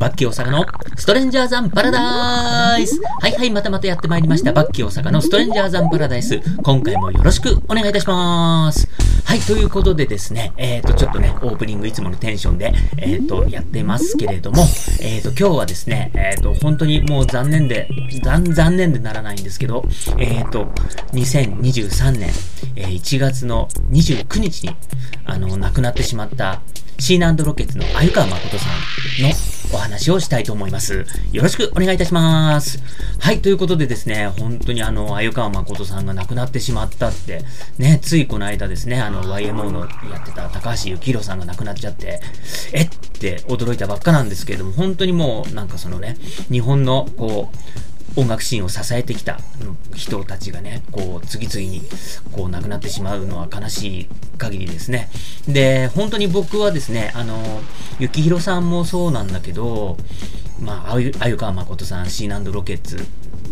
バッキー大阪のストレンジャーザンパラダイスはいはい、またまたやってまいりました。バッキー大阪のストレンジャーザンパラダイス。今回もよろしくお願いいたします。はい、ということでですね、えっ、ー、と、ちょっとね、オープニングいつものテンションで、えっ、ー、と、やってますけれども、えっ、ー、と、今日はですね、えっ、と、本当にもう残念で、残、残念でならないんですけど、えっ、と、2023年、え1月の29日に、あの、亡くなってしまった、シーナンドロケッツの鮎川誠さんのお話をしたいと思います。よろしくお願いいたします。はい、ということでですね、本当にあの、鮎川誠さんが亡くなってしまったって、ね、ついこの間ですね、あの、YMO のやってた高橋幸宏さんが亡くなっちゃって、えって驚いたばっかなんですけれども、本当にもう、なんかそのね、日本の、こう、音楽シーンを支えてきた人たちがね、こう、次々に、こう、亡くなってしまうのは悲しい限りですね。で、本当に僕はですね、あの、幸宏さんもそうなんだけど、まあ、あゆ川誠さん、シーナンドロケッツ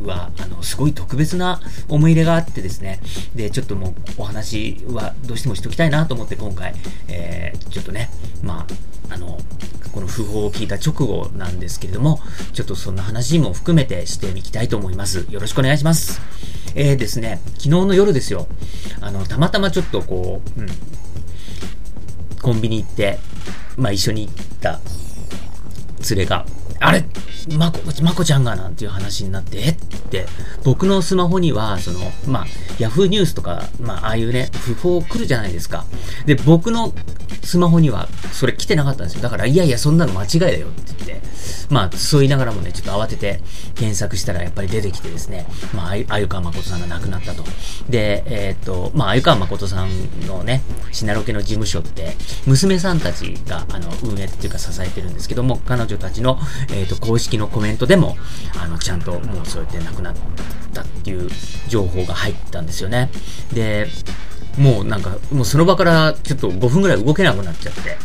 は、あの、すごい特別な思い入れがあってですね、で、ちょっともうお話はどうしてもしときたいなと思って今回、えー、ちょっとね、まあ、あの、この訃報を聞いた直後なんですけれども、ちょっとそんな話も含めてしていきたいと思います。よろしくお願いします。えーですね、昨日の夜ですよ、あの、たまたまちょっとこう、うん、コンビニ行って、まあ一緒に行った連れが、あれまこ、まこちゃんがなんていう話になって、え？って、僕のスマホには、その、まあ、ヤフーニュースとか、まあ、ああいうね、不法来るじゃないですか。で、僕のスマホにはそれ来てなかったんですよ。だから、いやいや、そんなの間違いだよって言って、まあ、そう言いながらもね、ちょっと慌てて検索したらやっぱり出てきてですね、まあ、あゆか誠さんが亡くなったと。で、えー、っと、まあ、あゆか誠さんのね、シナロケの事務所って、娘さんたちが、あの、運営っていうか支えてるんですけども、彼女たちの、えー、と、公式のコメントでも、あの、ちゃんともうそうやって亡くなったっていう情報が入ったんですよね。で、もうなんか、もうその場からちょっと5分ぐらい動けなくなっちゃって、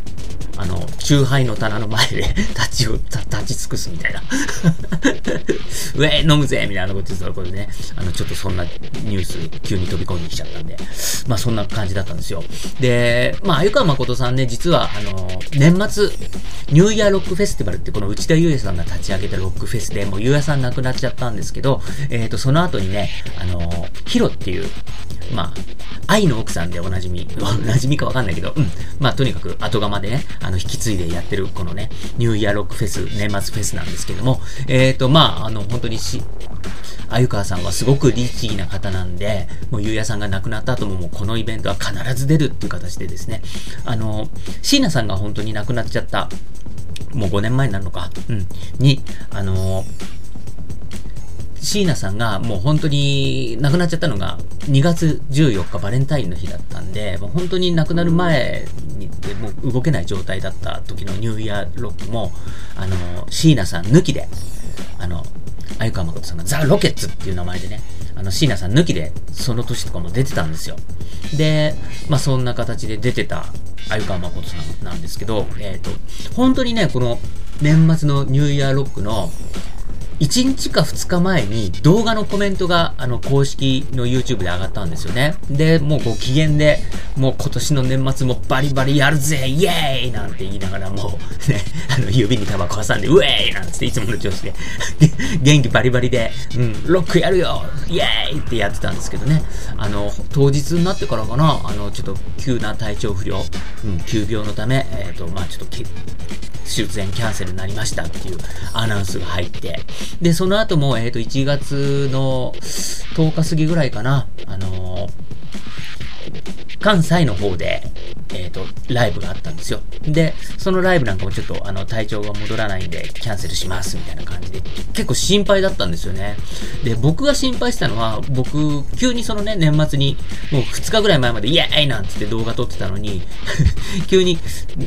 あの、酎ハイの棚の前で 立ちを、立ち尽くすみたいなウェイ飲むぜみたいなこと言ってたところでね、あの、ちょっとそんなニュース急に飛び込んできちゃったんで、まあそんな感じだったんですよ。で、まあ、鮎川誠さんね、実は、あの、年末、ニューイヤーロックフェスティバルってこの内田優也さんが立ち上げたロックフェスで、もう優也さん亡くなっちゃったんですけど、えっ、ー、と、その後にね、あの、ヒロっていう、まあ、愛の奥さんでおなじみ、おなじみかわかんないけど、うん。まあ、とにかく後釜でね、あの、引き継いでやってる、このね、ニューイヤーロックフェス、年末フェスなんですけども、えっ、ー、と、まあ、あの、本当にし、あゆかわさんはすごく律儀な方なんで、もうゆうやさんが亡くなった後ももうこのイベントは必ず出るっていう形でですね、あの、椎名さんが本当に亡くなっちゃった、もう5年前になるのか、うん、に、あの椎名さんがもう本当に亡くなっちゃったのが2月14日バレンタインの日だったんで、もう本当に亡くなる前にでもう動けない状態だった時のニューイヤーロックも、あの、椎名さん抜きで、あの、鮎川誠さんがザ・ロケッツっていう名前でね、あの、椎名さん抜きでその年とかも出てたんですよ。で、まあそんな形で出てた鮎川誠さんなんですけど、えっ、ー、と、本当にね、この年末のニューイヤーロックの1日か2日前に動画のコメントが、あの、公式の YouTube で上がったんですよね。で、もうご機嫌で、もう今年の年末もバリバリやるぜイエーイ!なんて言いながらもう、ね、あの、指にタバコ挟んで、ウェーイ!なんつっていつもの調子で。元気バリバリで、うん、ロックやるよ!イエーイ!ってやってたんですけどね。あの、当日になってからかな、あの、ちょっと急な体調不良、うん、急病のため、えっ、ー、と、まあちょっと、出演キャンセルになりましたっていうアナウンスが入って、で、その後も、えっ、ー、と、1月の10日過ぎぐらいかな、あのー、関西の方で、えっ、ー、と、ライブがあったんですよ。で、そのライブなんかもちょっと、あの、体調が戻らないんで、キャンセルします、みたいな感じで、結構心配だったんですよね。で、僕が心配したのは、僕、急にそのね、年末に、もう2日ぐらい前まで、イエーイなんつって動画撮ってたのに 急に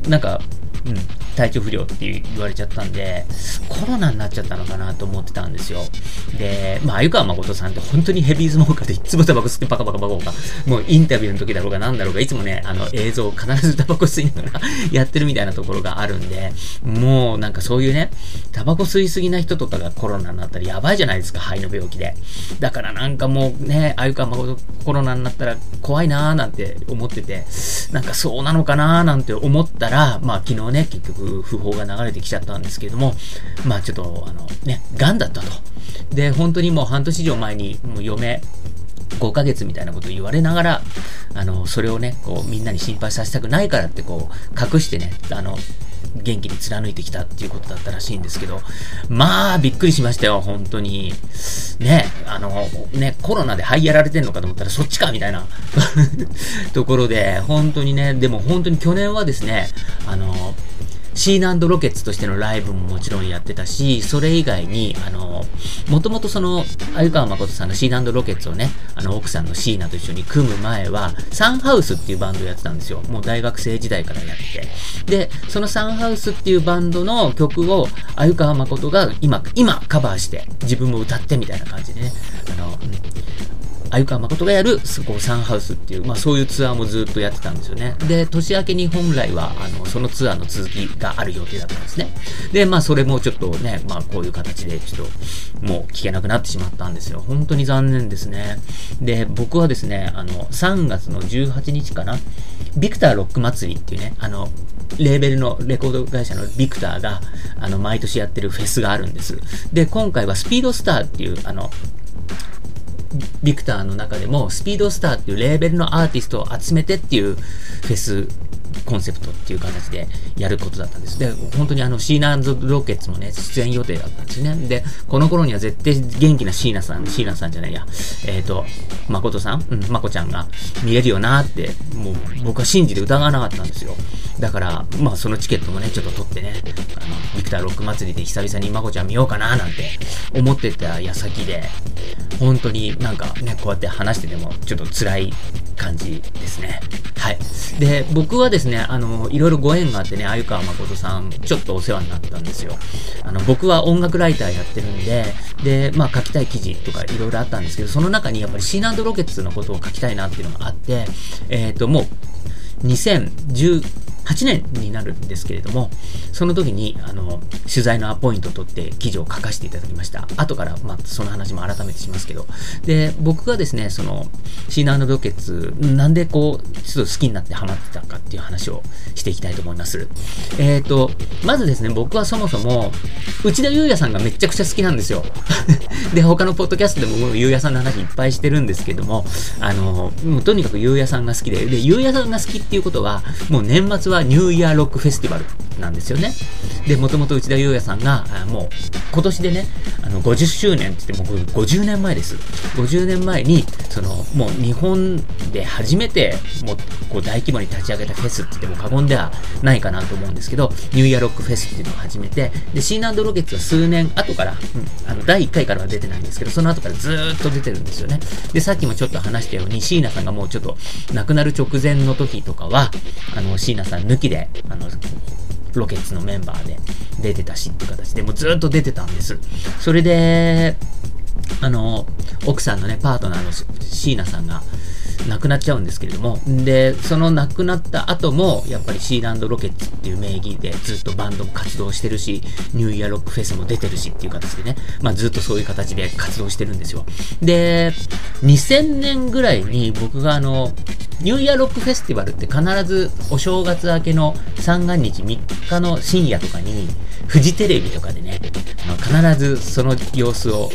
なんか、うん、体調不良って言われちゃったんで、コロナになっちゃったのかなと思ってたんですよ。で、まあ、鮎川誠さんって本当にヘビースモーカーでいつもタバコ吸ってバカバカバカバカ、もうインタビューの時だろうが何だろうが、いつもね、あの映像を必ずタバコ吸いながらやってるみたいなところがあるんで、もうなんかそういうね、タバコ吸いすぎな人とかがコロナになったらやばいじゃないですか、肺の病気で。だからなんかもうね、鮎川誠コロナになったら怖いなーなんて思ってて、なんかそうなのかなーなんて思ったら、まあ昨日ね、ね結局訃報が流れてきちゃったんですけれども、まあちょっと、あの、ね、癌だったと。で、本当にもう半年以上前に、もう嫁、5ヶ月みたいなことを言われながら、あの、それをね、こう、みんなに心配させたくないからって、こう、隠してね、あの、元気に貫いてきたっていうことだったらしいんですけど、まあ、びっくりしましたよ、本当に。ね、あの、ね、コロナで肺やられてんのかと思ったらそっちかみたいな ところで、本当にね、でも本当に去年はですね、あの、シーナロケッツとしてのライブももちろんやってたし、それ以外に、あの、もともとその、鮎川誠さんのシーナロケッツをね、あの、奥さんのシーナと一緒に組む前は、サンハウスっていうバンドをやってたんですよ。もう大学生時代からやってて。で、そのサンハウスっていうバンドの曲を、鮎川誠が今、今カバーして、自分も歌ってみたいな感じでね、あの、鮎川誠がやる、こ、サンハウスっていう、まあそういうツアーもずっとやってたんですよね。で、年明けに本来は、あの、そのツアーの続きがある予定だったんですね。で、まあそれもちょっとね、まあこういう形で、ちょっと、もう聞けなくなってしまったんですよ。本当に残念ですね。で、僕はですね、あの、3月の18日かな、ビクターロック祭りっていうね、あの、レーベルのレコード会社のビクターが、あの、毎年やってるフェスがあるんです。で、今回はスピードスターっていう、あの、ビクターの中でも、スピードスターっていうレーベルのアーティストを集めてっていうフェスコンセプトっていう形でやることだったんです。で、本当にあの、シーナロケッツもね、出演予定だったんですね。で、この頃には絶対元気なシーナさん、シーナさんじゃないや、えっ、ー、と、誠さん？うん、まこちゃんが見れるよなって、もう僕は信じて疑わなかったんですよ。だから、まあそのチケットもね、ちょっと取ってね、あの、ビクターロック祭りで久々にまこちゃん見ようかななんて思ってた矢先で、本当になんかね、こうやって話しててもちょっと辛い感じですね。はい。で、僕はですね、ねあの、いろいろご縁があってね、鮎川誠さん、ちょっとお世話になったんですよ。あの、僕は音楽ライターやってるんで、で、まあ書きたい記事とかいろいろあったんですけど、その中にやっぱりシーナンドロケッツのことを書きたいなっていうのがあって、えっ、ー、と、もう、2010、8年になるんですけれども、その時に、あの、取材のアポイントを取って記事を書かせていただきました。後から、まあ、その話も改めてしますけど。で、僕がですね、その、シーナーロケツ、なんでこう、ちょっと好きになってハマってたかっていう話をしていきたいと思います。えっ、ー、と、まずですね、僕はそもそも、内田祐也さんがめちゃくちゃ好きなんですよ。で、他のポッドキャストでももう祐也さんの話いっぱいしてるんですけども、あの、もうとにかく祐也さんが好きで、で、祐也さんが好きっていうことは、もう年末ははニューイヤーロックフェスティバルなんですよね。で、もともと内田裕也さんが、もう今年でね、あの50周年って言っても50年前です。50年前に、その、もう日本で初めて、もうこう大規模に立ち上げたフェスって言っても過言ではないかなと思うんですけど、ニューイヤーロックフェスっていうのを始めて、で、シーナンドロケッツは数年後から、うん、あの、第1回からは出てないんですけど、その後からずっと出てるんですよね。で、さっきもちょっと話したように、椎名さんがもうちょっと亡くなる直前の時とかは、あの、椎名さん抜きで、あの、ロケッツのメンバーで出てたしっていう形でもうずっと出てたんです。それで、あの、奥さんのね、パートナーの椎名さんが、亡くなっちゃうんですけれども、で、その亡くなった後も、やっぱりシーランドロケッツっていう名義でずっとバンドも活動してるし、ニューイヤーロックフェスも出てるしっていう形でね、まあずっとそういう形で活動してるんですよ。で、2000年ぐらいに僕があの、ニューイヤーロックフェスティバルって必ずお正月明けの三が日3日の深夜とかに、フジテレビとかでね、必ずその様子を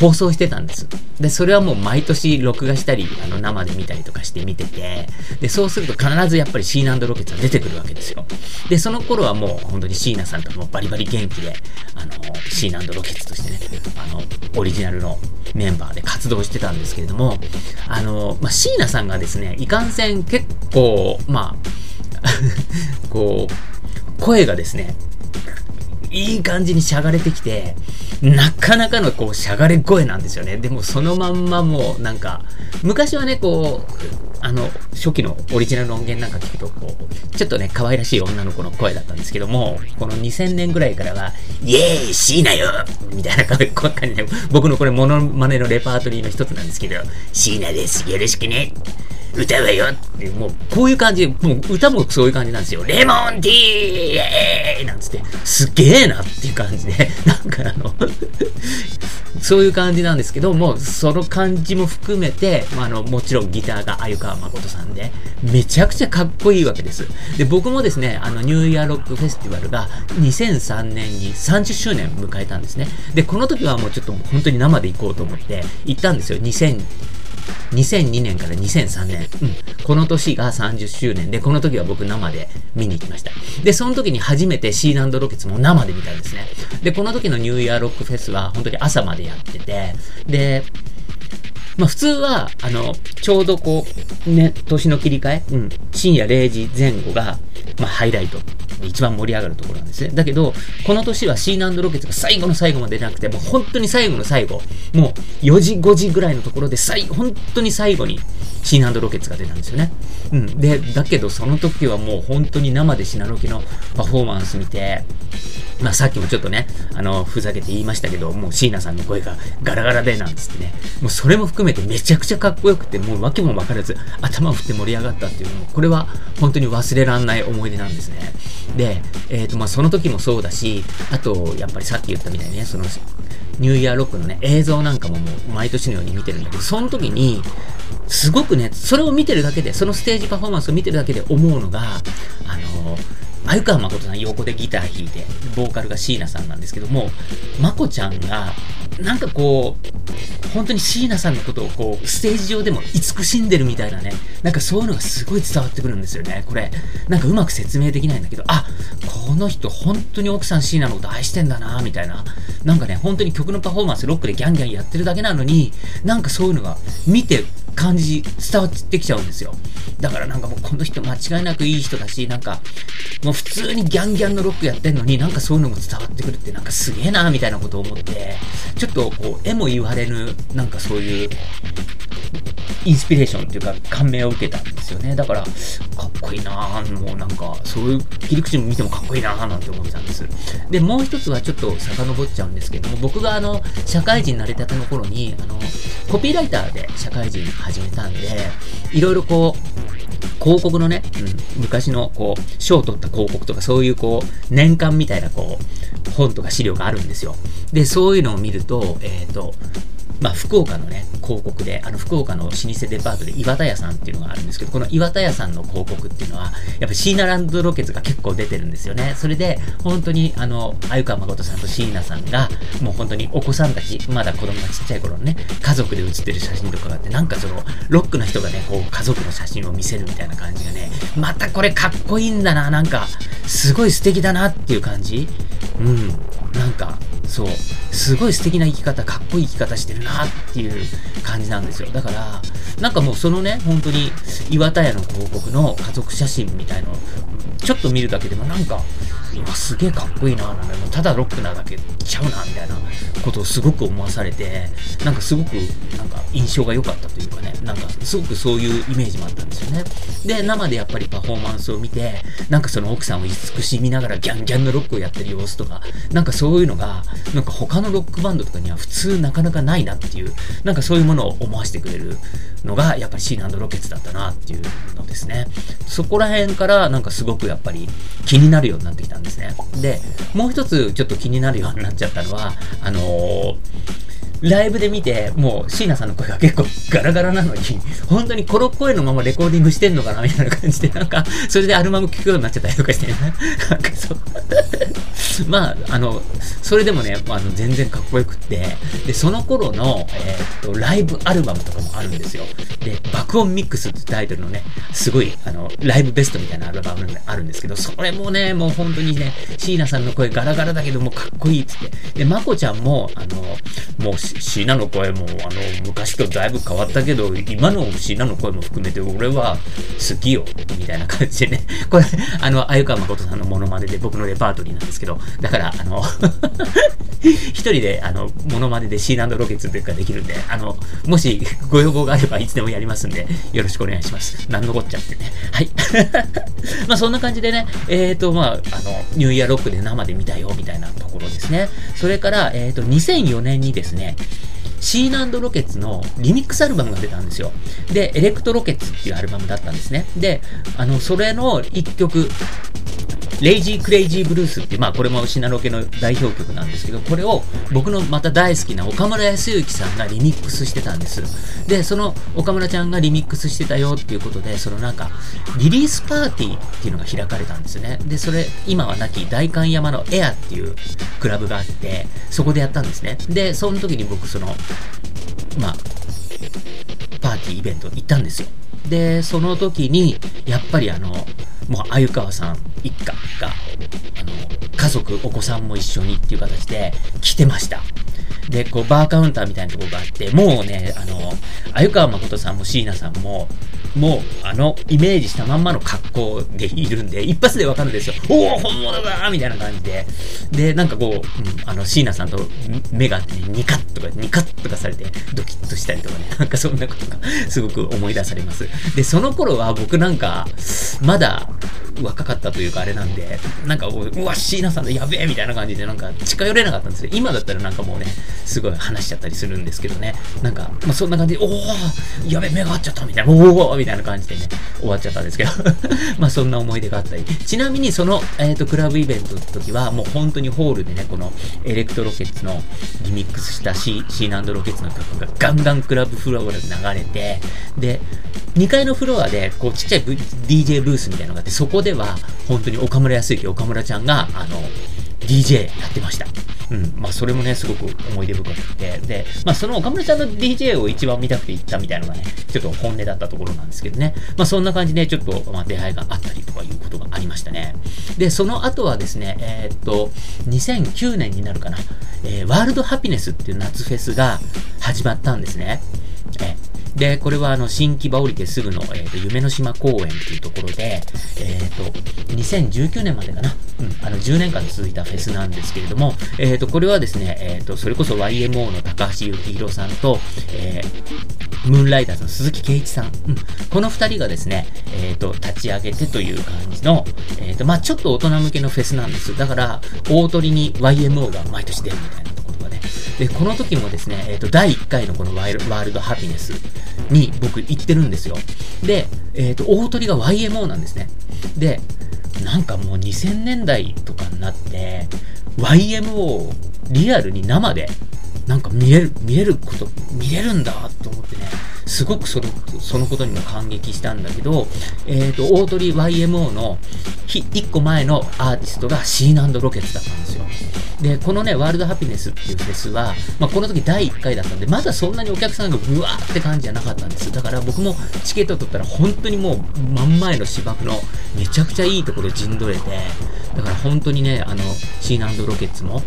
放送してたんです。で、それはもう毎年録画したり、あの、生で見たりとかして見てて、で、そうすると必ずやっぱりシーナロケッツが出てくるわけですよ。で、その頃はもう本当に椎名さんともバリバリ元気で、あの、シーナロケッツとしてね、あの、オリジナルのメンバーで活動してたんですけれども、あの、まあ、椎名さんがですね、いかんせん結構、まあ、こう、声がですね、いい感じにしゃがれてきて、なかなかのこう、しゃがれ声なんですよね。でもそのまんまもう、なんか、昔はね、こう、あの、初期のオリジナルの音源なんか聞くと、こう、ちょっとね、可愛らしい女の子の声だったんですけども、この2000年ぐらいからは、イエーイ椎名よみたいな感じで、僕のこれモノマネのレパートリーの一つなんですけど、椎名です。よろしくね。歌うよってもう、こういう感じ、もう歌もそういう感じなんですよ。レモンティーえーなんつって、すげえなっていう感じで、なんかあの そういう感じなんですけども、その感じも含めて、まあ、あの、もちろんギターが鮎川誠さんで、めちゃくちゃかっこいいわけです。で、僕もですね、あの、ニューイヤーロックフェスティバルが2003年に30周年迎えたんですね。で、この時はもうちょっと本当に生で行こうと思って行ったんですよ。2000 2002年から2003年、うん、この年が30周年で、この時は僕生で見に行きました。で、その時に初めてシーランドロケッツも生で見たんですね。で、この時のニューイヤーロックフェスは本当に朝までやってて、で、まあ普通は、あの、ちょうどこう、ね、年の切り替え、うん、深夜0時前後が、まあハイライト。一番盛り上がるところなんですね。だけど、この年はシーナンドロケッツが最後の最後まで出なくて、もう本当に最後の最後、もう4時5時ぐらいのところで最、本当に最後にシーナンドロケッツが出たんですよね。うん。で、だけどその時はもう本当に生でシナロケのパフォーマンス見て、まあさっきもちょっとね、あの、ふざけて言いましたけど、もう椎名さんの声がガラガラでなんつってね、もうそれも含めてめちゃくちゃかっこよくて、もう訳も分からず頭を振って盛り上がったっていうのも、これは本当に忘れらんない思い出なんですね。で、えっ、ー、とまあその時もそうだし、あと、やっぱりさっき言ったみたいにね、その、ニューイヤーロックのね、映像なんかももう毎年のように見てるんだけど、その時に、すごくね、それを見てるだけで、そのステージパフォーマンスを見てるだけで思うのが、あの、鮎川誠さん横でギター弾いて、ボーカルが椎名さんなんですけども、まこちゃんが、なんかこう、本当に椎名さんのことをこう、ステージ上でも慈しんでるみたいなね、なんかそういうのがすごい伝わってくるんですよね。これ、なんかうまく説明できないんだけど、あ、この人本当に奥さん椎名のこと愛してんだな、みたいな。なんかね、本当に曲のパフォーマンスロックでギャンギャンやってるだけなのに、なんかそういうのが見て感じ、伝わってきちゃうんですよ。だからなんかもうこの人間違いなくいい人だし、なんか、もう普通にギャンギャンのロックやってんのになんかそういうのも伝わってくるってなんかすげえなみたいなことを思って、ちょっとこう、絵も言われぬ、なんかそういうインスピレーションっていうか感銘を受けたんですよね。だから、かっこいいなぁ、もうなんか、そういう切り口見てもかっこいいなぁなんて思ってたんです。で、もう一つはちょっと遡っちゃうんですけども、僕があの、社会人になりたての頃に、あの、コピーライターで社会人始めたんで、いろいろこう、広告のね、うん、昔のこう、賞を取った広告とかそういうこう、年間みたいなこう、本とか資料があるんですよ。で、そういうのを見ると、えっ、ー、と、まあ、福岡のね、広告で、あの、福岡の老舗デパートで岩田屋さんっていうのがあるんですけど、この岩田屋さんの広告っていうのは、やっぱシーナランドロケツが結構出てるんですよね。それで、本当に、あの、鮎川誠さんと椎名さんが、もう本当にお子さんたち、まだ子供がちっちゃい頃のね、家族で写ってる写真とかがあって、なんかその、ロックの人がね、こう、家族の写真を見せるみたいな感じがね、またこれかっこいいんだな、なんか、すごい素敵だなっていう感じ。うん。なんか、そう、すごい素敵な生き方、かっこいい生き方してるなっていう感じなんですよ。だから、なんかもうそのね、本当に岩田屋の広告の家族写真みたいのちょっと見るだけでもなんか、うわ、すげえかっこいいな、なんかもうただロックなだけちゃうな、みたいなことをすごく思わされて、なんかすごく、なんか印象が良かったというかね、なんかすごくそういうイメージもあったんですよね。で、生でやっぱりパフォーマンスを見て、なんかその奥さんを慈しみながらギャンギャンのロックをやってる様子とか、なんかそういうのが、なんか他のロックバンドとかには普通なかなかないなっていう、なんかそういうものを思わせてくれるのが、やっぱりシーナンドロケッツだったなっていうのですね。そこら辺からなんかすごくやっぱり気になるようになってきたんですね。で、もう一つちょっと気になるようになっちゃったのは、あのーライブで見て、もう椎名さんの声が結構ガラガラなのに、本当にこの声のままレコーディングしてんのかなみたいな感じで、なんか、それでアルバム聴くようになっちゃったりとかして、ね、なんかそう。まあ、あの、それでもね、あの全然かっこよくって、で、その頃の、えー、っと、ライブアルバムとかもあるんですよ。で、爆音ミックスってタイトルのね、すごい、あの、ライブベストみたいなアルバムがあるんですけど、それもね、もう本当にね、椎名さんの声ガラガラだけどもかっこいいっつって。で、まこちゃんも、あの、もう椎名の声も、あの、昔とだいぶ変わったけど、今の椎名の声も含めて俺は好きよ、みたいな感じでね。これ、あの、鮎川誠さんのモノマネで僕のレパートリーなんですけど、だから、あの 一人で、あの、モノマネでシーランドロケツというかできるんで、あの、もしご要望があればいつでもやりますんで、よろしくお願いします。なんのこっちゃってね。はい。まあそんな感じでね、えっ、ー、と、まあ、あの、ニューイヤーロックで生で見たよ、みたいなところですね。それから、えっ、ー、と、2004年にですね、シーナンドロケッツのリミックスアルバムが出たんですよ。で、エレクトロケッツっていうアルバムだったんですね。で、あの、それの一曲、 Lazy Crazy Blues っていう、まあこれもシナロケの代表曲なんですけど、これを僕のまた大好きな岡村康之さんがリミックスしてたんです。で、その岡村ちゃんがリミックスしてたよっていうことで、そのなんか、リリースパーティーっていうのが開かれたんですね。で、それ、今はなき代官山のエアっていうクラブがあって、そこでやったんですね。で、その時に僕、その、まあ、パーティーイベント行ったんですよ。で、その時に、やっぱりあの、もう、鮎川さん一家が、あの、家族、お子さんも一緒にっていう形で来てました。で、こう、バーカウンターみたいなところがあって、もうね、あの、鮎川誠さんも椎名さんも、もう、あの、イメージしたまんまの格好でいるんで、一発でわかるんですよ。おお本物だみたいな感じで。で、なんかこう、うん、あの、椎名さんと目があってね、ニカッとか、ニカッとかされて、ドキッとしたりとかね、なんかそんなことがすごく思い出されます。で、その頃は僕なんか、まだ、若かったというかあれなんで、なんか、うわ、シーナさんだ、やべえみたいな感じで、なんか近寄れなかったんですよ。今だったらなんかもうね、すごい話しちゃったりするんですけどね、なんか、まあ、そんな感じで、おおやべえ、目が合っちゃったみたいな、おおみたいな感じでね、終わっちゃったんですけど まあそんな思い出があったり。ちなみにその、えっ、ー、と、クラブイベントの時は、もう本当にホールでね、このエレクトロケッツのリミックスした C、C ロケッツの曲がガンガンクラブフロアで流れて、で、2階のフロアで、こう、ちっちゃい DJ ブースみたいなのがあって、そこでは、本当に岡村康之、岡村ちゃんが、あの、DJ やってました。うん。まあ、それもね、すごく思い出深くて。で、まあ、その岡村ちゃんの DJ を一番見たくて行ったみたいなのがね、ちょっと本音だったところなんですけどね。まあ、そんな感じで、ちょっと、まあ、出会いがあったりとかいうことがありましたね。で、その後はですね、えー、っと、2009年になるかな、えー、ワールドハピネスっていう夏フェスが始まったんですね。えで、これはあの、新木場降りてすぐの、えっ、ー、と、夢の島公園っていうところで、えっ、ー、と、2019年までかな、うん、あの、10年間続いたフェスなんですけれども、えっ、ー、と、これはですね、えっ、と、それこそ YMO の高橋幸宏さんと、えムーンライダーズの鈴木圭一さん、うん、この二人がですね、えっ、と、立ち上げてという感じの、えっ、と、まあちょっと大人向けのフェスなんです。だから、大鳥に YMO が毎年出るみたいなで、この時もですね、えっ、ー、と、第1回のこのワールドハピネスに僕行ってるんですよ。で、えっ、ー、と、大鳥が YMO なんですね。で、なんかもう2000年代とかになって、YMO をリアルに生で、なんか見える、見れること、見れるんだと思ってね、すごくそのそのことにも感激したんだけど、えっ、ー、と、大鳥 YMO の1個前のアーティストがシーナンドロケッツだったんですよ。で、このね、ワールドハピネスっていうフェスは、まあ、この時第1回だったんで、まだそんなにお客さんがブワーって感じじゃなかったんです。だから僕もチケット取ったら本当にもう真ん前の芝生のめちゃくちゃいいところ陣取れて、だから本当にね、あの、シーナンドロケッツも、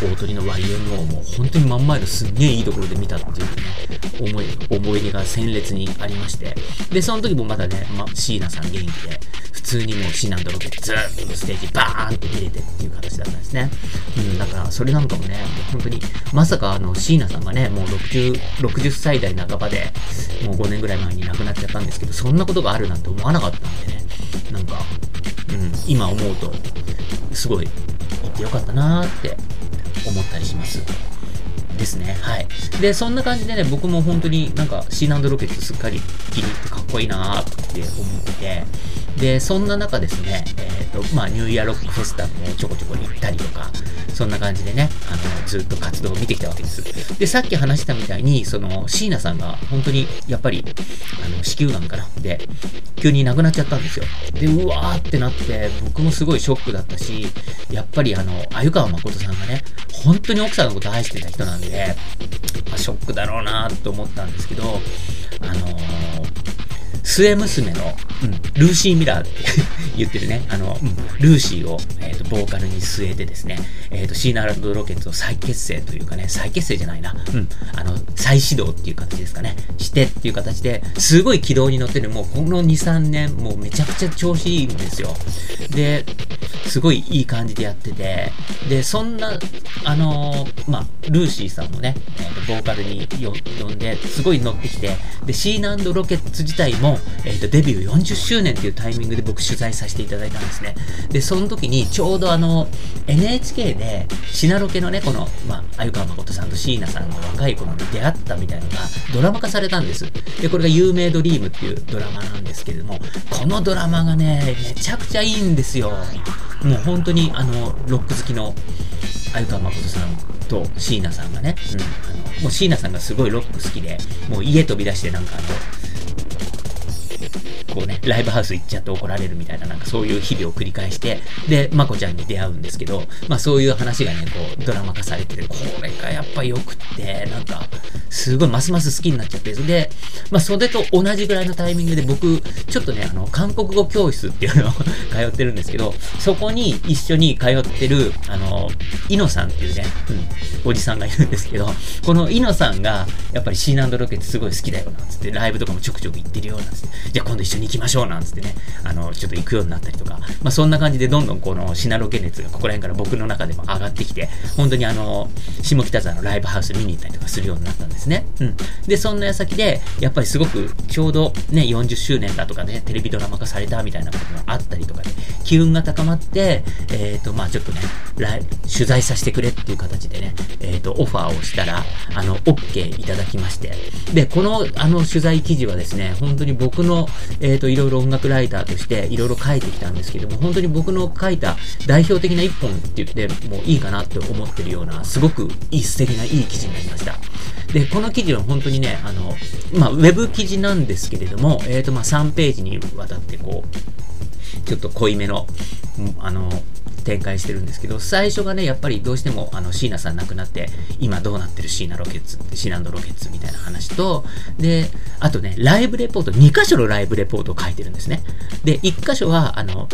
大鳥の YMO も本当に真ん前のすんげえいいところで見たっていうね、思い、思い出が鮮烈にありまして。で、その時もまだね、ま、椎名さん元気で、普通にもうシナンドロケずーっとステージバーンって見れてっていう形だったんですね。うん、だからそれなんかもね、もう本当に、まさかあの椎名さんがね、もう60、60歳代半ばで、もう5年ぐらい前に亡くなっちゃったんですけど、そんなことがあるなんて思わなかったんでね、なんか、うん、今思うと、すごい、行ってよかったなーって思ったりします。ですね。はい。で、そんな感じでね、僕も本当になんか C 難度ロケットすっかり気に入ってかっこいいなーって思ってて、で、そんな中ですね、えっ、ー、と、まあ、ニューイヤーロックフェスタもちょこちょこに行ったりとか、そんな感じでね、あの、ずっと活動を見てきたわけです。で、さっき話したみたいに、その、椎名さんが本当に、やっぱり、あの、子宮がんかなで、急に亡くなっちゃったんですよ。で、うわーってなって、僕もすごいショックだったし、やっぱりあの、鮎川誠さんがね、本当に奥さんのこと愛してた人なんで、まあ、ショックだろうなと思ったんですけど、あのー末娘の、うん、ルーシー・ミラーって 言ってるね、あの、うん、ルーシーを、えっ、ー、と、ボーカルに据えてですね、えっ、ー、と、シーナーランドロケットを再結成というかね、再結成じゃないな、うん、あの、再始動っていう形ですかね、してっていう形で、すごい軌道に乗ってる、もうこの2、3年、もうめちゃくちゃ調子いいんですよ。で、すごいいい感じでやってて、で、そんな、あのー、まあ、ルーシーさんもね、えー、とボーカルに呼んで、すごい乗ってきて、で、シーナンドロケッツ自体も、も、えーと、デビュー40周年っていうタイミングで僕取材させていただいたんですね。で、その時にちょうどあの、NHK でシナロケのね、この、まあ、鮎川誠さんと椎名さんが若い頃に出会ったみたいなのがドラマ化されたんです。で、これが有名ドリームっていうドラマなんですけれども、このドラマがね、めちゃくちゃいいんですよ。もう本当にあの、ロック好きの鮎川誠さんと椎名さんがね、うん、あのもう椎名さんがすごいロック好きで、もう家飛び出してなんかあの、こうね、ライブハウス行っちゃって怒られるみたいな、なんかそういう日々を繰り返して、で、まこちゃんに出会うんですけど、まあそういう話がね、こう、ドラマ化されてて、これがやっぱ良くって、なんか、すごいますます好きになっちゃって、で、まあそれと同じぐらいのタイミングで僕、ちょっとね、あの、韓国語教室っていうのを 通ってるんですけど、そこに一緒に通ってる、あの、イノさんっていうね、うん、おじさんがいるんですけど、このイノさんが、やっぱりシーナンドロケットすごい好きだよ、なつって、ライブとかもちょくちょく行ってるよ、なつって、じゃあ今度一緒に行きましょう、なんつってね、あの、ちょっと行くようになったりとか、まあそんな感じでどんどんこのシナロケ熱がここら辺から僕の中でも上がってきて、本当にあの、下北沢のライブハウス見に行ったりとかするようになったんですね。うん。で、そんな矢先で、やっぱりすごくちょうどね、40周年だとかね、テレビドラマ化されたみたいなことがあったりとかで、機運が高まって、えっ、ー、と、まあちょっとね、取材させてくれっていう形でね、えっ、ー、と、オファーをしたら、あの、OK いただきまして、で、この、あの、取材記事はですね、本当に僕の、えっ、ー、と、いろいろ音楽ライターとしていろいろ書いてきたんですけども、本当に僕の書いた代表的な一本って言ってもいいかなって思ってるような、すごくいい素敵ないい記事になりました。で、この記事は本当にね、あの、まあ、ウェブ記事なんですけれども、えっ、ー、と、まあ、3ページにわたってこう、ちょっと濃いめの、あの、展開してるんですけど、最初がね、やっぱりどうしても、あの、椎名さん亡くなって、今どうなってる椎名ロケッツ、シーナンドロケッツみたいな話と、で、あとね、ライブレポート、2箇所のライブレポートを書いてるんですね。で、1箇所は、あの、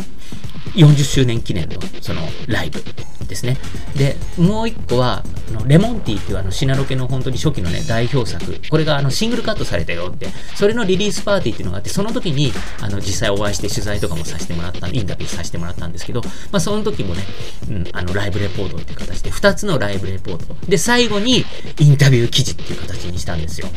40周年記念の、その、ライブですね。で、もう一個は、あのレモンティーっていうあの、シナロケの本当に初期のね、代表作。これがあの、シングルカットされたよって、それのリリースパーティーっていうのがあって、その時に、あの、実際お会いして取材とかもさせてもらった、インタビューさせてもらったんですけど、まあ、その時もね、うん、あの、ライブレポートっていう形で、2つのライブレポート。で、最後に、インタビュー記事っていう形にしたんですよ。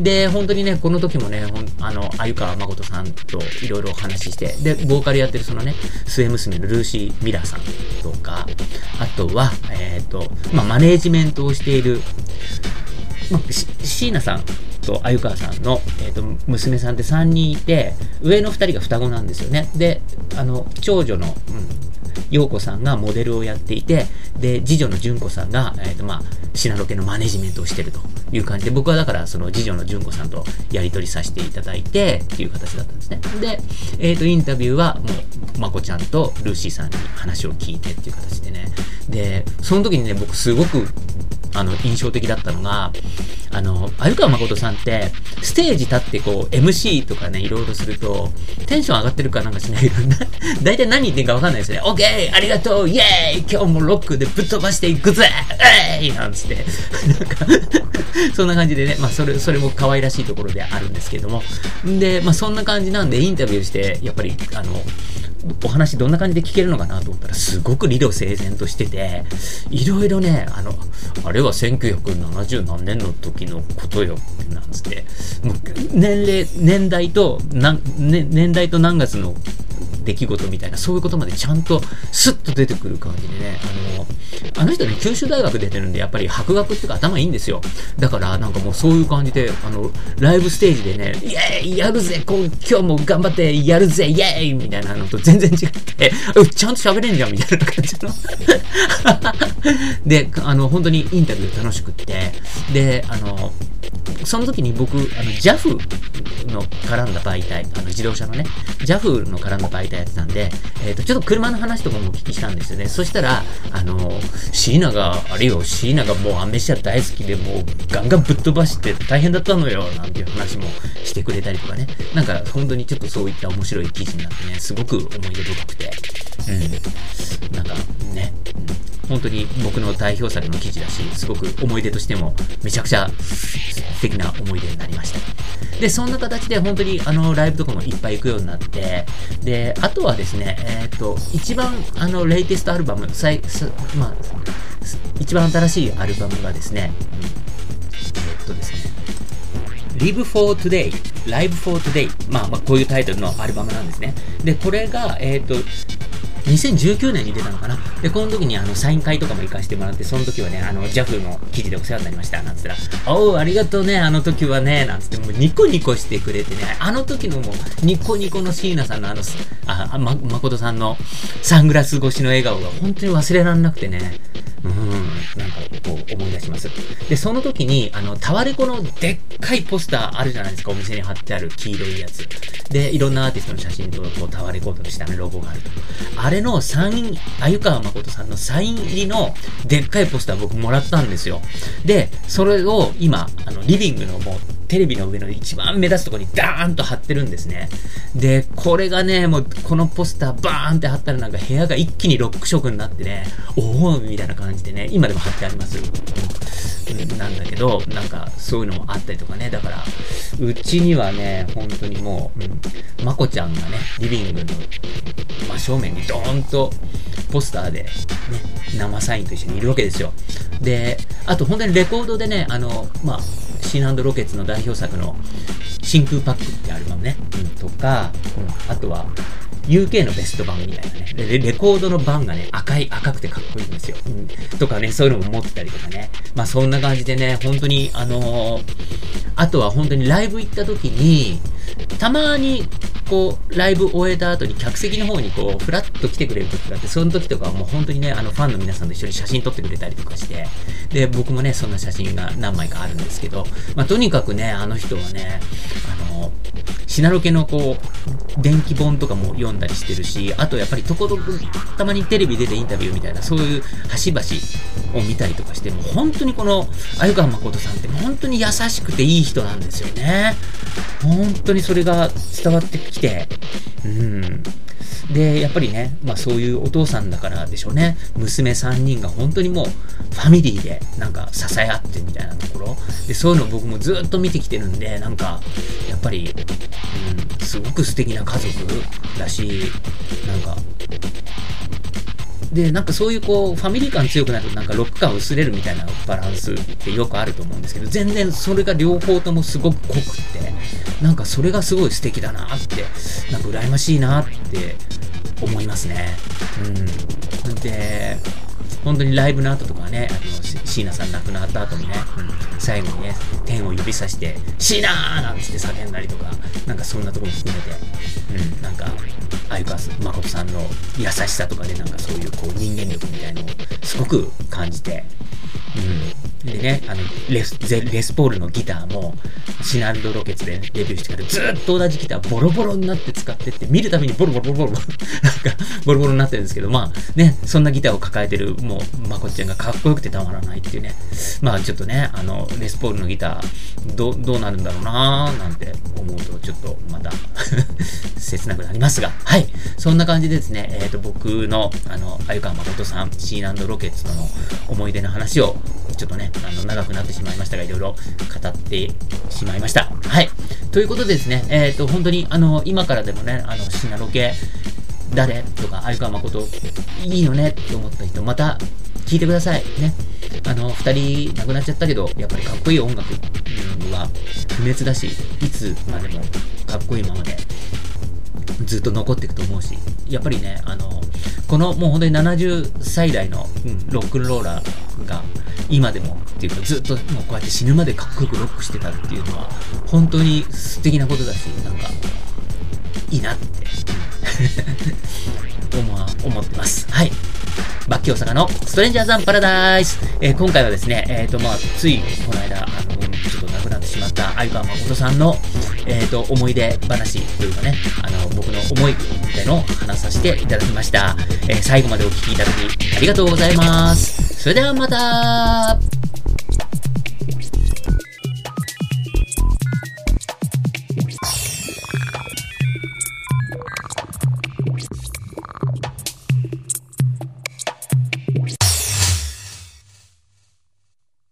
で、本当にね、この時もね、ほんあの、鮎川誠さんといろいろお話しして、で、ボーカルやってるそのね、末娘のルーシー・ミラーさんとか、あとは、えっ、ー、と、まあ、マネージメントをしている、まあ、椎名さんと鮎川さんの、えーと、娘さんって3人いて、上の2人が双子なんですよね。で、あの、長女の、うん、陽子さんがモデルをやっていて、で、次女の純子さんが、えっ、ー、と、まあ、シナロケのマネジメントをしてるという感じで、僕はだから、その次女の純子さんとやり取りさせていただいて、っていう形だったんですね。で、えっ、ー、と、インタビューは、もう、まこちゃんとルーシーさんに話を聞いてっていう形でね。で、その時にね、僕すごくあの、印象的だったのが、あの、鮎川誠さんって、ステージ立ってこう、MC とかね、いろいろすると、テンション上がってるかなんかしないけど、大体何言ってんかわかんないですね。オッケーありがとうイェーイ今日もロックでぶっ飛ばしていくぜえいなんつって、なんかそんな感じでね、まあ、それ、それも可愛らしいところであるんですけども。んで、まあ、そんな感じなんで、インタビューして、やっぱり、あの、お話どんな感じで聞けるのかなと思ったら、すごく理路整然としてて、いろいろね、あの、あれは1970何年の時のことよ、なんつって、もう年齢、年代と、ね、年代と何月の出来事みたいな、そういうことまでちゃんとスッと出てくる感じでね、あの、あの人ね、九州大学出てるんで、やっぱり博学っていうか頭いいんですよ。だから、なんかもうそういう感じで、あの、ライブステージでね、イエーイやるぜ今日も頑張ってやるぜイエーイみたいなのと全然違って、ちゃんと喋れんじゃんみたいな感じの で、あの、本当にインタビュー楽しくって、で、あの、その時に僕、あの、JAF の絡んだ媒体、あの、自動車のね、JAF の絡んだ媒体やってたんで、えっ、ー、と、ちょっと車の話とかもお聞きしたんですよね。そしたら、あの、椎名が、あれよ、椎名がもうアメ車大好きで、もうガンガンぶっ飛ばして大変だったのよ、なんていう話もしてくれたりとかね。なんか、本当にちょっとそういった面白い記事になってね、すごく思い出深くて、うん。なんか、ね、本当に僕の代表作の記事だし、すごく思い出としてもめちゃくちゃ素敵な思い出になりました。で、そんな形で本当にあのライブとかもいっぱい行くようになって、で、あとはですね、えっ、と、一番あのレイテストアルバム、さいまあ、一番新しいアルバムがですね、うん、えっとですね、Live for Today, Live for Today。まあまあ、こういうタイトルのアルバムなんですね。で、これが、えっ、ー、と、2019年に出たのかな。で、この時にあの、サイン会とかも行かせてもらって、その時はね、あの、JAF の記事でお世話になりました、なんつったら、おう、ありがとうね、あの時はね、なんつって、もうニコニコしてくれてね、あの時のもう、ニコニコの椎名さんのあの、あ、ま、誠さんのサングラス越しの笑顔が本当に忘れられなくてね、うん、なんかこう思い出します。で、その時に、あの、タワレコのでっかいポスターあるじゃないですか、お店に貼ってある黄色いやつ。で、いろんなアーティストの写真と、こう、タワレコードの下にロゴがあると。あれのサイン、鮎川誠さんのサイン入りのでっかいポスター僕もらったんですよ。で、それを今、あの、リビングのもう、テレビの上の一番目立つところにダーンと貼ってるんですね。で、これがね、もうこのポスターバーンって貼ったらなんか部屋が一気にロック色になってね、おおみたいな感じでね、今でも貼ってあります。なんだけど、なんかそういうのもあったりとかね、だから、うちにはね、本当にもう、うん、まこちゃんがね、リビングの真正面にドーンとポスターでね、生サインと一緒にいるわけですよ。で、あと本当にレコードでね、あの、まあ、シーンロケッツの代表作の真空パックってアルバムね、うん、とか、うん、あとは、UK のベスト版みたいなねレ。レコードの版がね、赤い、赤くてかっこいいんですよ。うん。とかね、そういうのも持ってたりとかね。まあそんな感じでね、本当に、あのー、あとは本当にライブ行った時に、たまにこう、ライブ終えた後に客席の方にこう、ふらっと来てくれる時があって、その時とかはもう本当にね、あの、ファンの皆さんと一緒に写真撮ってくれたりとかして、で、僕もね、そんな写真が何枚かあるんですけど、まあ、とにかくね、あの人はね、あの、シナロケのこう、電気本とかも読んだりしてるし、あとやっぱりとことんたまにテレビ出てインタビューみたいな、そういう端々を見たりとかして、もう本当にこの、鮎川誠さんって本当に優しくていい人なんですよね。本当にそれが伝わってきて、うん。で、やっぱりね、まあそういうお父さんだからでしょうね。娘3人が本当にもうファミリーでなんか支え合ってみたいなところ。で、そういうの僕もずっと見てきてるんで、なんか、やっぱり、うん、すごく素敵な家族だし、なんか、で、なんかそういうこう、ファミリー感強くなるとなんかロック感薄れるみたいなバランスってよくあると思うんですけど、全然それが両方ともすごく濃くって、なんかそれがすごい素敵だなって、なんか羨ましいなって思いますね。うん。で、本当にライブの後とかね、あの、椎名さん亡くなった後にね、うん、最後にね、天を指さして、椎名なんつって叫んだりとか、なんかそんなところも含めて、うん、なんか、相川誠さんの優しさとかで、なんかそういうこう人間力みたいのをすごく感じて、うん。でね、あの、レス、レスポールのギターも、シナルドロケツでデビューしてからずっと同じギターボロボロになって使ってって、見るたびにボロボロボロボロ、なんか、ボロボロになってるんですけど、まあね、そんなギターを抱えてる、もう、まこちゃんがかっこよくてたまらないっていうね。まあちょっとね、あの、レスポールのギター、ど、どうなるんだろうなーなんて思うと、ちょっとまた 切なくなりますが、はい。そんな感じでですね、えっ、ー、と、僕の、あの、鮎川誠さん、シーランドロケッツとの思い出の話を、ちょっとね、あの、長くなってしまいましたが、いろいろ語ってしまいました。はい。ということでですね、えっ、ー、と、本当に、あの、今からでもね、あの、シナロケ、誰とか、鮎川誠、いいよねって思った人、また聞いてください。ね。あの、二人亡くなっちゃったけど、やっぱりかっこいい音楽は不滅だし、いつまでもかっこいいままでずっと残っていくと思うし、やっぱりね、あの、このもう本当に70歳代の、うん、ロックンローラーが今でもっていうかずっともうこうやって死ぬまでかっこよくロックしてたっていうのは本当に素敵なことだし、なんかいいなって 思思ってます。はい。バッキー大阪のストレンジャーザンパラダイス。えー、今回はですね、えっ、ー、と、まあ、ついこの間、あの、ちょっと亡くなってしまった相川誠さんの、えっ、ー、と、思い出話というかね、あの、僕の思いみたいのを話させていただきました。え最後までお聴きいただきありがとうございます。それではまた。